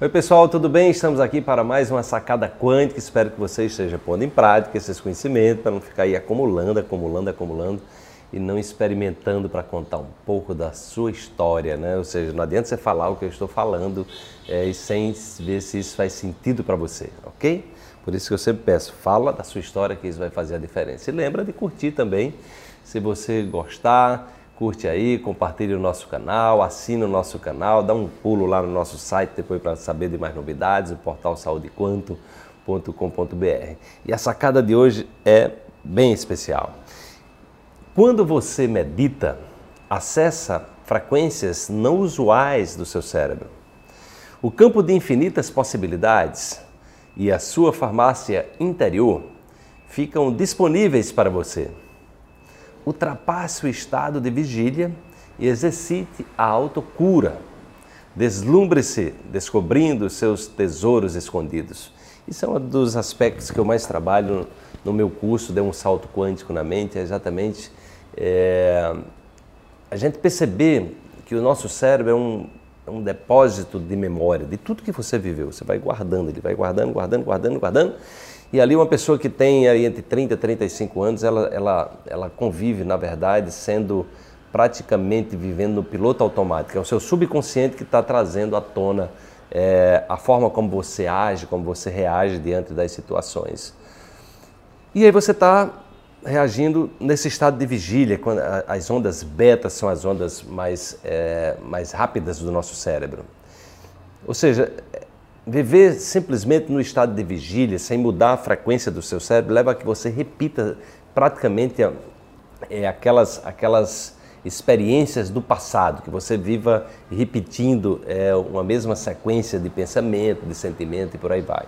Oi pessoal, tudo bem? Estamos aqui para mais uma sacada quântica. Espero que você esteja pondo em prática esses conhecimentos para não ficar aí acumulando, acumulando, acumulando e não experimentando para contar um pouco da sua história, né? Ou seja, não adianta você falar o que eu estou falando é, e sem ver se isso faz sentido para você, ok? Por isso que eu sempre peço, fala da sua história que isso vai fazer a diferença. E lembra de curtir também, se você gostar, curte aí, compartilhe o nosso canal, assine o nosso canal, dá um pulo lá no nosso site depois para saber de mais novidades, o portal saudequanto.com.br. E a sacada de hoje é bem especial. Quando você medita, acessa frequências não usuais do seu cérebro. O campo de infinitas possibilidades e a sua farmácia interior ficam disponíveis para você ultrapasse o estado de vigília e exercite a autocura. Deslumbre-se descobrindo seus tesouros escondidos. Isso é um dos aspectos que eu mais trabalho no meu curso de um salto quântico na mente, é exatamente é, a gente perceber que o nosso cérebro é um, um depósito de memória de tudo que você viveu. Você vai guardando, ele vai guardando, guardando, guardando, guardando e ali uma pessoa que tem aí entre 30 e 35 anos, ela, ela, ela convive, na verdade, sendo praticamente vivendo no piloto automático. É o seu subconsciente que está trazendo à tona é, a forma como você age, como você reage diante das situações. E aí você está reagindo nesse estado de vigília, quando as ondas beta são as ondas mais, é, mais rápidas do nosso cérebro. Ou seja, Viver simplesmente no estado de vigília, sem mudar a frequência do seu cérebro, leva a que você repita praticamente é, aquelas, aquelas experiências do passado, que você viva repetindo é, uma mesma sequência de pensamento, de sentimento e por aí vai.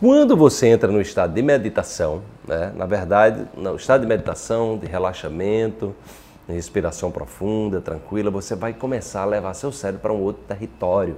Quando você entra no estado de meditação, né, na verdade, no estado de meditação, de relaxamento, respiração profunda, tranquila, você vai começar a levar seu cérebro para um outro território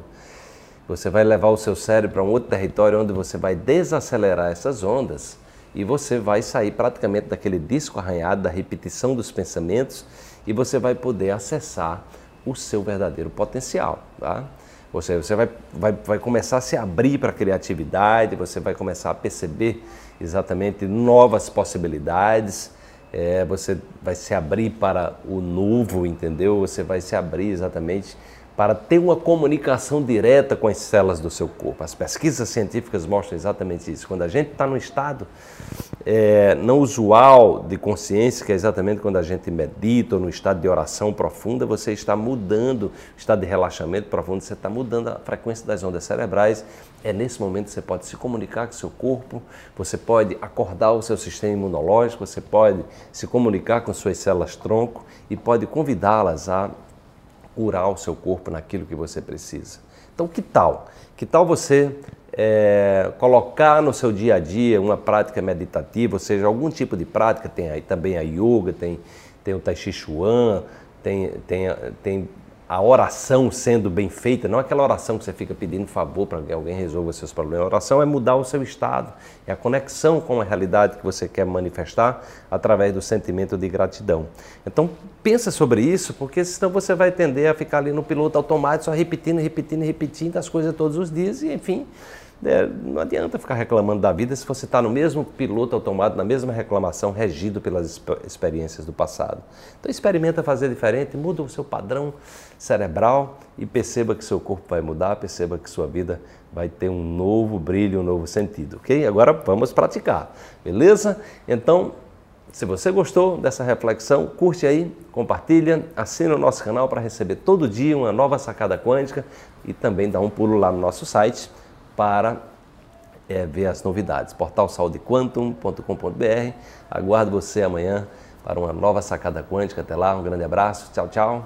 você vai levar o seu cérebro para um outro território onde você vai desacelerar essas ondas e você vai sair praticamente daquele disco arranhado da repetição dos pensamentos e você vai poder acessar o seu verdadeiro potencial. Tá? Ou seja, você vai, vai, vai começar a se abrir para a criatividade, você vai começar a perceber exatamente novas possibilidades, é, você vai se abrir para o novo, entendeu? Você vai se abrir exatamente para ter uma comunicação direta com as células do seu corpo. As pesquisas científicas mostram exatamente isso. Quando a gente está no estado é, não usual de consciência, que é exatamente quando a gente medita ou no estado de oração profunda, você está mudando, o estado de relaxamento profundo, você está mudando a frequência das ondas cerebrais. É nesse momento que você pode se comunicar com o seu corpo, você pode acordar o seu sistema imunológico, você pode se comunicar com suas células tronco e pode convidá-las a curar o seu corpo naquilo que você precisa. Então, que tal? Que tal você é, colocar no seu dia a dia uma prática meditativa, ou seja, algum tipo de prática? Tem aí também a yoga, tem, tem o Tai Chi Chuan, tem, tem, tem a oração sendo bem feita, não aquela oração que você fica pedindo favor para que alguém resolva seus problemas. A oração é mudar o seu estado, é a conexão com a realidade que você quer manifestar através do sentimento de gratidão. Então, pensa sobre isso, porque senão você vai tender a ficar ali no piloto automático, só repetindo, repetindo, repetindo as coisas todos os dias e, enfim, é, não adianta ficar reclamando da vida se você está no mesmo piloto automático, na mesma reclamação, regido pelas experiências do passado. Então experimenta fazer diferente, muda o seu padrão cerebral e perceba que seu corpo vai mudar, perceba que sua vida vai ter um novo brilho, um novo sentido, ok? Agora vamos praticar, beleza? Então, se você gostou dessa reflexão, curte aí, compartilha, assina o nosso canal para receber todo dia uma nova sacada quântica e também dá um pulo lá no nosso site para é, ver as novidades. Portal saudequantum.com.br. Aguardo você amanhã para uma nova sacada quântica. Até lá, um grande abraço. Tchau, tchau.